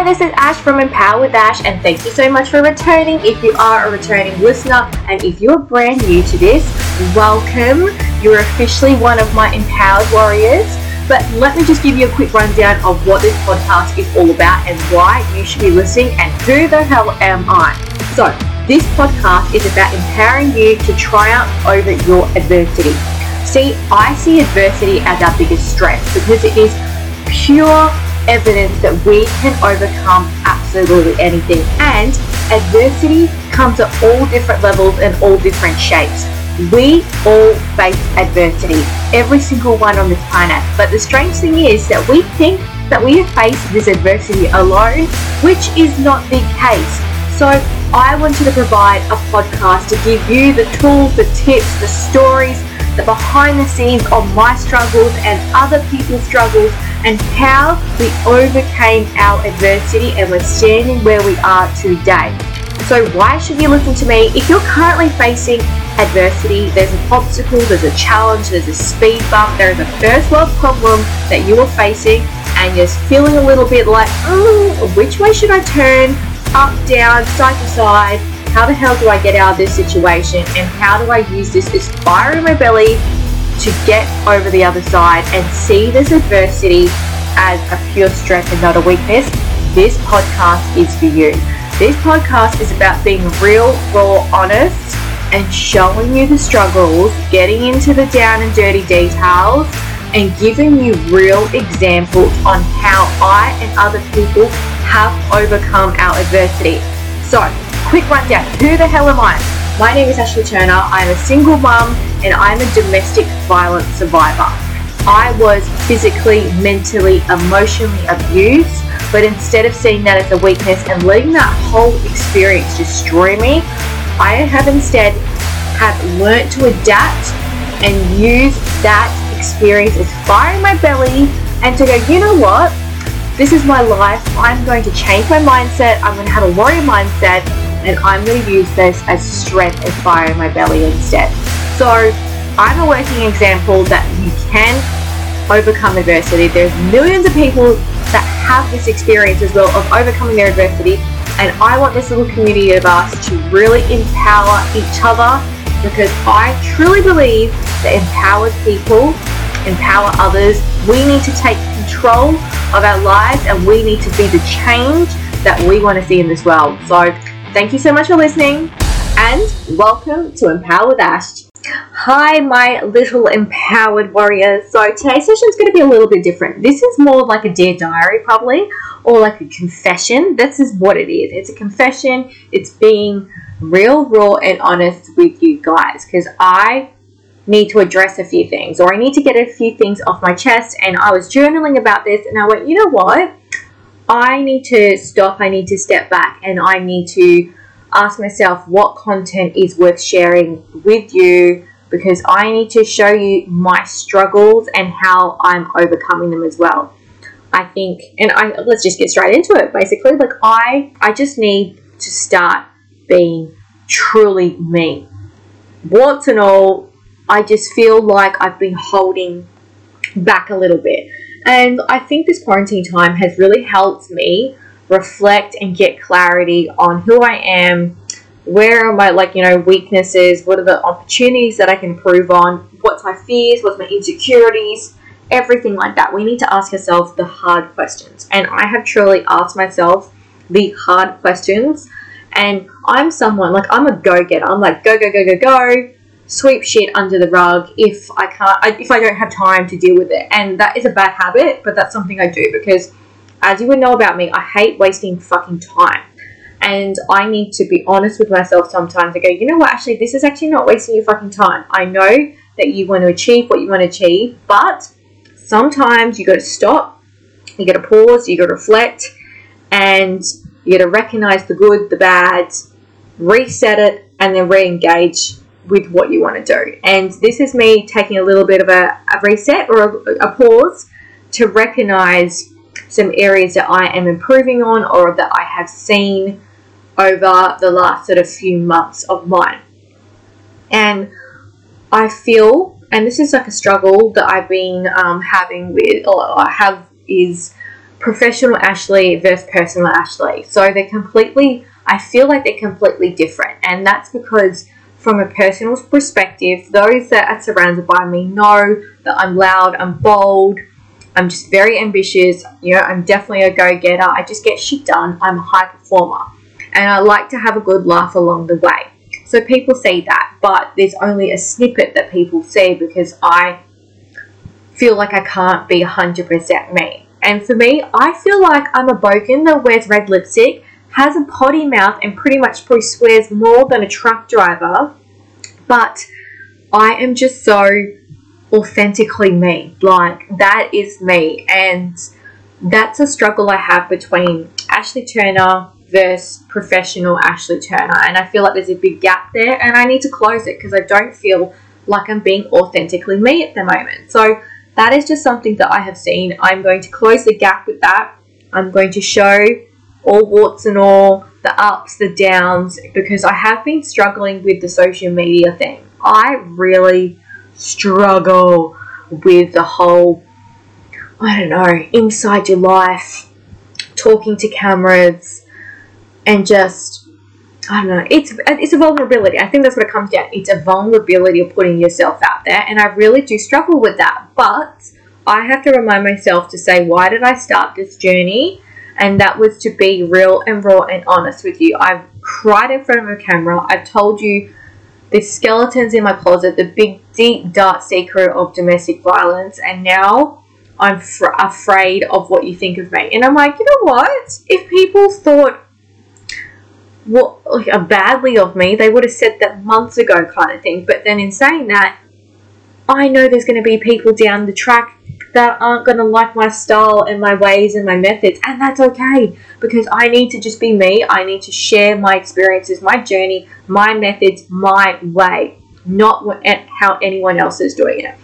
Hi, this is Ash from Empower with Ash, and thank you so much for returning. If you are a returning listener, and if you're brand new to this, welcome. You're officially one of my empowered warriors. But let me just give you a quick rundown of what this podcast is all about and why you should be listening and who the hell am I. So, this podcast is about empowering you to triumph over your adversity. See, I see adversity as our biggest strength because it is pure evidence that we can overcome absolutely anything. And adversity comes at all different levels and all different shapes. We all face adversity, every single one on this planet. But the strange thing is that we think that we have faced this adversity alone, which is not the case. So I wanted to provide a podcast to give you the tools, the tips, the stories, the behind the scenes of my struggles and other people's struggles and how we overcame our adversity and we're standing where we are today. So, why should you listen to me? If you're currently facing adversity, there's an obstacle, there's a challenge, there's a speed bump, there is a first world problem that you are facing, and you're feeling a little bit like, oh, which way should I turn? Up, down, side to side. How the hell do I get out of this situation? And how do I use this, this fire in my belly to get over the other side and see this adversity as a pure strength and not a weakness? This podcast is for you. This podcast is about being real, raw, honest, and showing you the struggles, getting into the down and dirty details, and giving you real examples on how I and other people have overcome our adversity. So, quick rundown who the hell am I? My name is Ashleigh Turner. I'm a single mum and I'm a domestic violence survivor. I was physically, mentally, emotionally abused, but instead of seeing that as a weakness and letting that whole experience destroy me, I have instead have learnt to adapt and use that experience as fire in my belly and to go, you know what? This is my life. I'm going to change my mindset. I'm going to have a warrior mindset and I'm going to use this as strength and fire in my belly instead. So I'm a working example that you can overcome adversity. There's millions of people that have this experience as well of overcoming their adversity and I want this little community of us to really empower each other because I truly believe that empowered people empower others. We need to take control of our lives and we need to be the change that we want to see in this world. So, thank you so much for listening and welcome to Empower with Ash. Hi, my little empowered warriors. So, today's session is going to be a little bit different. This is more like a Dear Diary, probably, or like a confession. This is what it is it's a confession, it's being real, raw, and honest with you guys because I need to address a few things or I need to get a few things off my chest. And I was journaling about this and I went, you know what? I need to stop, I need to step back, and I need to ask myself what content is worth sharing with you because I need to show you my struggles and how I'm overcoming them as well. I think, and I let's just get straight into it. Basically, like I, I just need to start being truly me. Warts and all, I just feel like I've been holding back a little bit. And I think this quarantine time has really helped me reflect and get clarity on who I am, where are my like, you know, weaknesses, what are the opportunities that I can improve on, what's my fears, what's my insecurities, everything like that. We need to ask ourselves the hard questions. And I have truly asked myself the hard questions. And I'm someone like I'm a go-getter. I'm like go go go go go, sweep shit under the rug if I can't if I don't have time to deal with it. And that is a bad habit, but that's something I do because as you would know about me, I hate wasting fucking time. And I need to be honest with myself sometimes and go, you know what, actually, this is actually not wasting your fucking time. I know that you want to achieve what you want to achieve, but sometimes you got to stop, you got to pause, you got to reflect, and you got to recognize the good, the bad, reset it, and then re engage with what you want to do. And this is me taking a little bit of a, a reset or a, a pause to recognize some areas that I am improving on or that I have seen over the last sort of few months of mine. And I feel, and this is like a struggle that I've been um, having with, or I have, is professional Ashleigh versus personal Ashleigh. So they're completely, I feel like they're completely different. And that's because, from a personal perspective, those that are surrounded by me know that I'm loud, I'm bold, I'm just very ambitious. You know, I'm definitely a go getter. I just get shit done. I'm a high performer. And I like to have a good laugh along the way. So people see that, but there's only a snippet that people see because I feel like I can't be 100% me. And for me, I feel like I'm a bogan that wears red lipstick, has a potty mouth, and pretty much probably swears more than a truck driver. But I am just so authentically me. Like, that is me. And that's a struggle I have between Ashleigh Turner versus professional Ashleigh Turner. And I feel like there's a big gap there, and I need to close it because I don't feel like I'm being authentically me at the moment. So, that is just something that I have seen. I'm going to close the gap with that. I'm going to show all warts and all, the ups, the downs, because I have been struggling with the social media thing. I really struggle with the whole, I don't know, inside your life, talking to cameras, and just I don't know. It's it's a vulnerability. I think that's what it comes down. It's a vulnerability of putting yourself out there, and I really do struggle with that. But I have to remind myself to say, why did I start this journey? And that was to be real and raw and honest with you. I've cried in front of a camera. I've told you the skeletons in my closet, the big, deep, dark secret of domestic violence, and now I'm fr- afraid of what you think of me. And I'm like, you know what? If people thought what like, uh, badly of me, they would have said that months ago, kind of thing. But then in saying that, I know there's going to be people down the track that aren't going to like my style and my ways and my methods, and that's okay because I need to just be me. I need to share my experiences, my journey, my methods, my way, not what, how anyone else is doing it.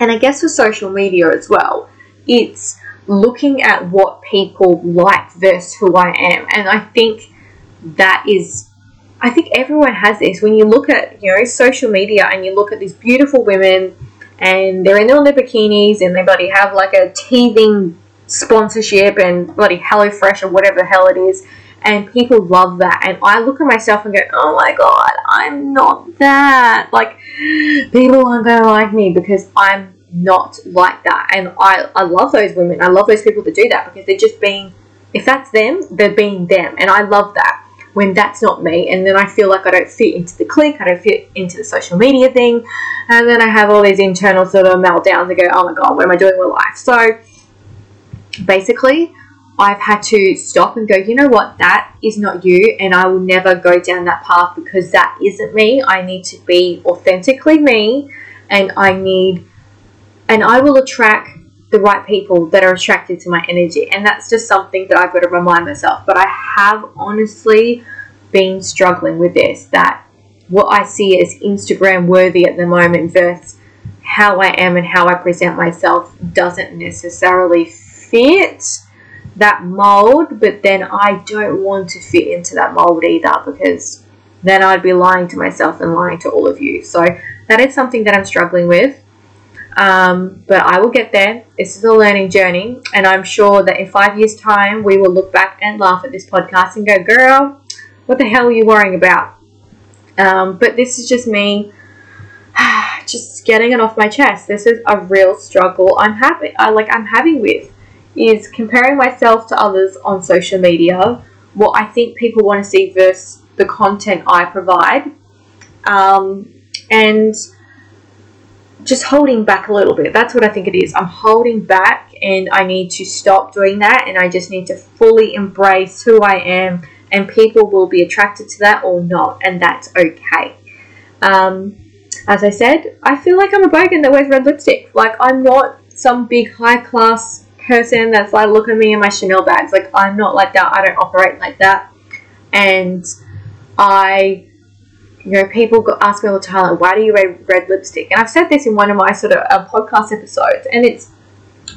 And I guess for social media as well, it's looking at what people like versus who I am, and I think that is I think everyone has this. When you look at, you know, social media and you look at these beautiful women and they're in all their bikinis and they bloody have like a teething sponsorship and bloody HelloFresh or whatever the hell it is. And people love that. And I look at myself and go, oh my god, I'm not that. Like, people aren't going to like me because I'm not like that. And I, I love those women. I love those people that do that because they're just being, if that's them, they're being them. And I love that when that's not me. And then I feel like I don't fit into the clique, I don't fit into the social media thing. And then I have all these internal sort of meltdowns and go, oh my God, what am I doing with life? So basically, I've had to stop and go, you know what, that is not you, and I will never go down that path because that isn't me. I need to be authentically me, and I need, and I will attract the right people that are attracted to my energy. And that's just something that I've got to remind myself. But I have honestly been struggling with this that what I see as Instagram worthy at the moment versus how I am and how I present myself doesn't necessarily fit that mold, but then I don't want to fit into that mold either because then I'd be lying to myself and lying to all of you. So that is something that I'm struggling with. Um, but I will get there. This is a learning journey, and I'm sure that in five years' time, we will look back and laugh at this podcast and go, "Girl, what the hell are you worrying about?" Um, but this is just me, just getting it off my chest. This is a real struggle I'm happy, I like I'm having with, is comparing myself to others on social media, what I think people want to see versus the content I provide, um, and just holding back a little bit. That's what I think it is. I'm holding back and I need to stop doing that and I just need to fully embrace who I am and people will be attracted to that or not and that's okay. Um, as I said, I feel like I'm a bogan that wears red lipstick. Like I'm not some big high class person that's like look at me in my Chanel bags. Like I'm not like that. I don't operate like that. And I you know, people ask me all the time, like, why do you wear red lipstick? And I've said this in one of my sort of uh, podcast episodes, and it's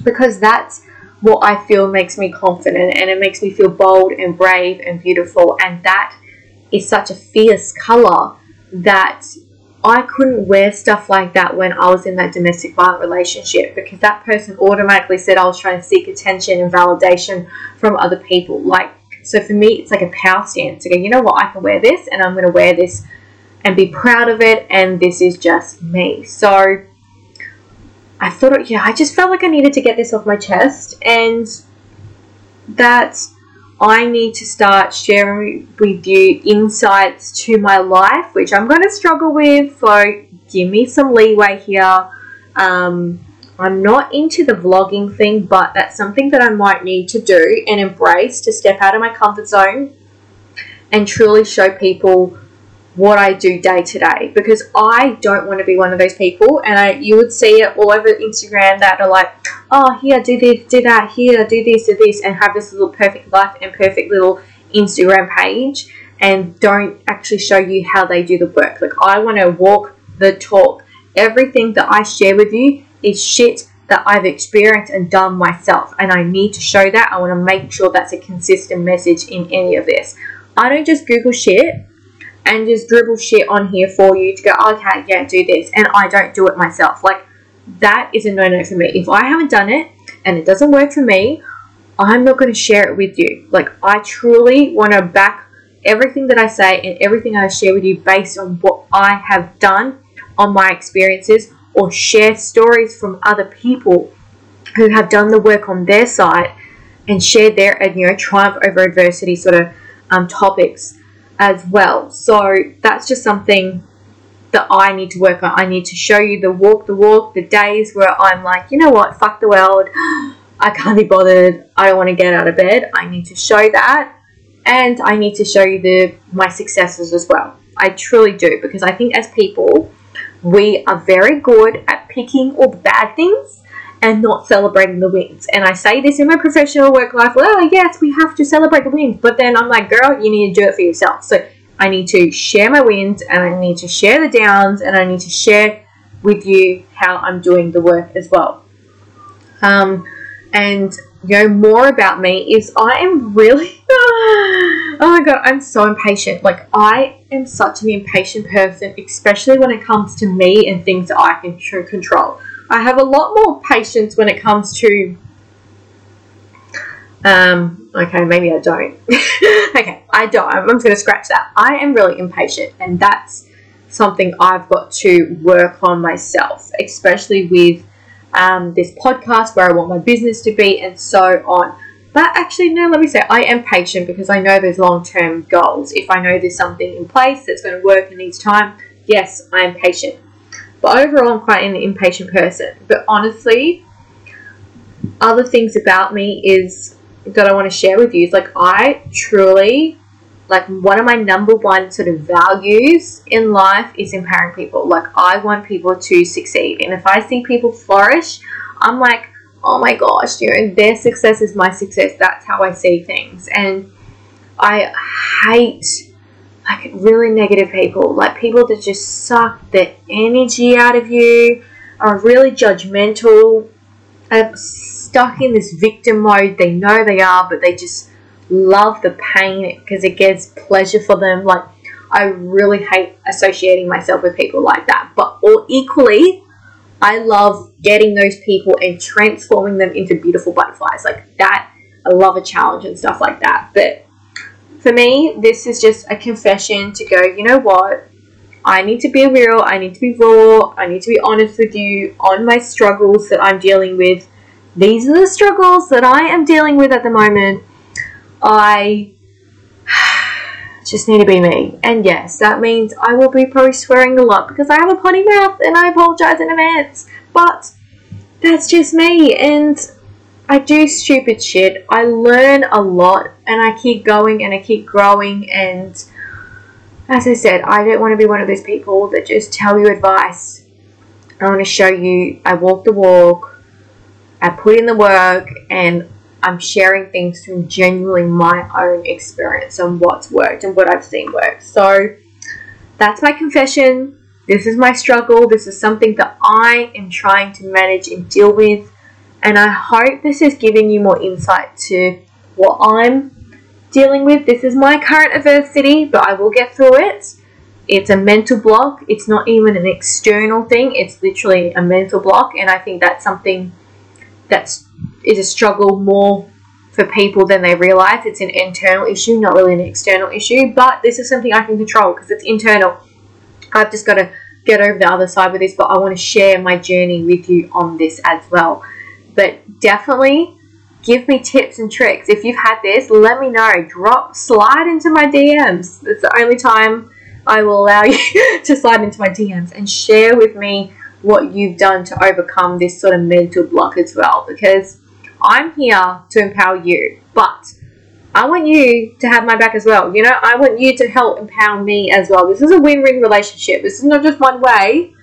because that's what I feel makes me confident and it makes me feel bold and brave and beautiful. And that is such a fierce color that I couldn't wear stuff like that when I was in that domestic violent relationship because that person automatically said I was trying to seek attention and validation from other people. Like, so for me, it's like a power stance to go, you know what, I can wear this and I'm going to wear this and be proud of it, and this is just me. So I thought, yeah, I just felt like I needed to get this off my chest and that I need to start sharing with you insights to my life, which I'm going to struggle with. So give me some leeway here. Um, I'm not into the vlogging thing, but that's something that I might need to do and embrace to step out of my comfort zone and truly show people what I do day to day because I don't want to be one of those people and I you would see it all over Instagram that are like oh here do this do that here do this do this and have this little perfect life and perfect little Instagram page and don't actually show you how they do the work. Like I want to walk the talk. Everything that I share with you is shit that I've experienced and done myself and I need to show that. I want to make sure that's a consistent message in any of this. I don't just google shit and just dribble shit on here for you to go, okay, yeah, do this, and I don't do it myself. Like, that is a no no for me. If I haven't done it and it doesn't work for me, I'm not going to share it with you. Like, I truly want to back everything that I say and everything I share with you based on what I have done on my experiences or share stories from other people who have done the work on their side and share their you know triumph over adversity sort of um, topics as well. So that's just something that I need to work on. I need to show you the walk the walk, the days where I'm like, you know what, fuck the world. I can't be bothered. I don't want to get out of bed. I need to show that. And I need to show you the my successes as well. I truly do because I think as people, we are very good at picking all the bad things and not celebrating the wins. And I say this in my professional work life, well, yes, we have to celebrate the wins. But then I'm like, girl, you need to do it for yourself. So I need to share my wins and I need to share the downs and I need to share with you how I'm doing the work as well. Um, and you know more about me is I am really oh my god I'm so impatient like I am such an impatient person especially when it comes to me and things that I can control I have a lot more patience when it comes to. Um, okay, maybe I don't. okay, I don't. I'm just going to scratch that. I am really impatient, and that's something I've got to work on myself, especially with um, this podcast where I want my business to be, and so on. But actually, no, let me say I am patient because I know there's long term goals. If I know there's something in place that's going to work and needs time, yes, I am patient. But overall, I'm quite an impatient person. But honestly, other things about me is that I want to share with you is like I truly like one of my number one sort of values in life is empowering people. Like I want people to succeed. And if I see people flourish, I'm like, oh my gosh, you know, their success is my success. That's how I see things. And I hate like really negative people, like people that just suck the energy out of you, are really judgmental, are stuck in this victim mode. They know they are, but they just love the pain because it gives pleasure for them. Like I really hate associating myself with people like that. But or equally, I love getting those people and transforming them into beautiful butterflies. Like that, I love a challenge and stuff like that. But for me, this is just a confession to go, you know what? I need to be real, I need to be raw, I need to be honest with you on my struggles that I'm dealing with. These are the struggles that I am dealing with at the moment. I just need to be me. And yes, that means I will be probably swearing a lot because I have a potty mouth and I apologize in advance. But that's just me. And I do stupid shit. I learn a lot and I keep going and I keep growing. And as I said, I don't want to be one of those people that just tell you advice. I want to show you I walk the walk, I put in the work, and I'm sharing things from genuinely my own experience on what's worked and what I've seen work. So that's my confession. This is my struggle. This is something that I am trying to manage and deal with and I hope this is giving you more insight to what I'm dealing with. This is my current adversity, but I will get through it. it's a mental block. It's not even an external thing. It's literally a mental block, and I think that's something that's is a struggle more for people than they realize. It's an internal issue, not really an external issue. But this is something I can control because it's internal. I've just got to get over the other side with this, but I want to share my journey with you on this as well. But definitely give me tips and tricks. If you've had this, let me know. Drop, slide into my DMs. It's the only time I will allow you to slide into my DMs and share with me what you've done to overcome this sort of mental block as well. Because I'm here to empower you, but I want you to have my back as well. You know, I want you to help empower me as well. This is a win win relationship. This is not just one way.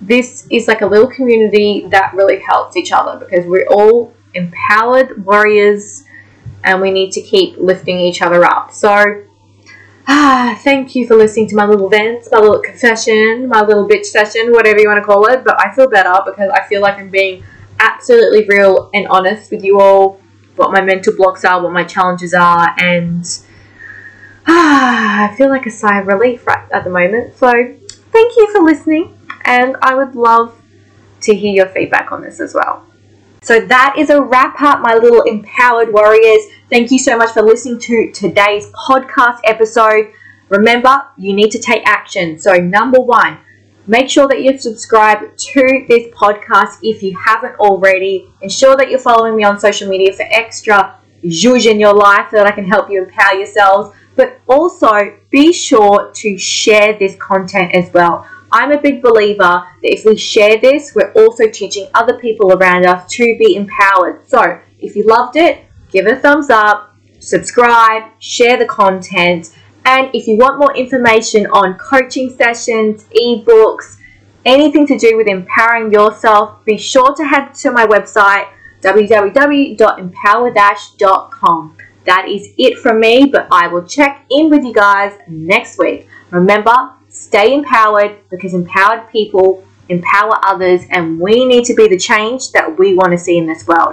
This is like a little community that really helps each other because we're all empowered warriors and we need to keep lifting each other up. So, ah, thank you for listening to my little vents, my little confession, my little bitch session, whatever you want to call it. But I feel better because I feel like I'm being absolutely real and honest with you all what my mental blocks are, what my challenges are, and ah, I feel like a sigh of relief right at the moment. So, thank you for listening, and I would love to hear your feedback on this as well. So, that is a wrap up, my little empowered warriors. Thank you so much for listening to today's podcast episode. Remember, you need to take action. So, number one, Make sure that you subscribe to this podcast if you haven't already. Ensure that you're following me on social media for extra zhuzh in your life so that I can help you empower yourselves. But also be sure to share this content as well. I'm a big believer that if we share this, we're also teaching other people around us to be empowered. So if you loved it, give it a thumbs up, subscribe, share the content and if you want more information on coaching sessions, ebooks, anything to do with empowering yourself, be sure to head to my website www.empower-.com. That is it from me, but I will check in with you guys next week. Remember, stay empowered because empowered people empower others, and we need to be the change that we want to see in this world.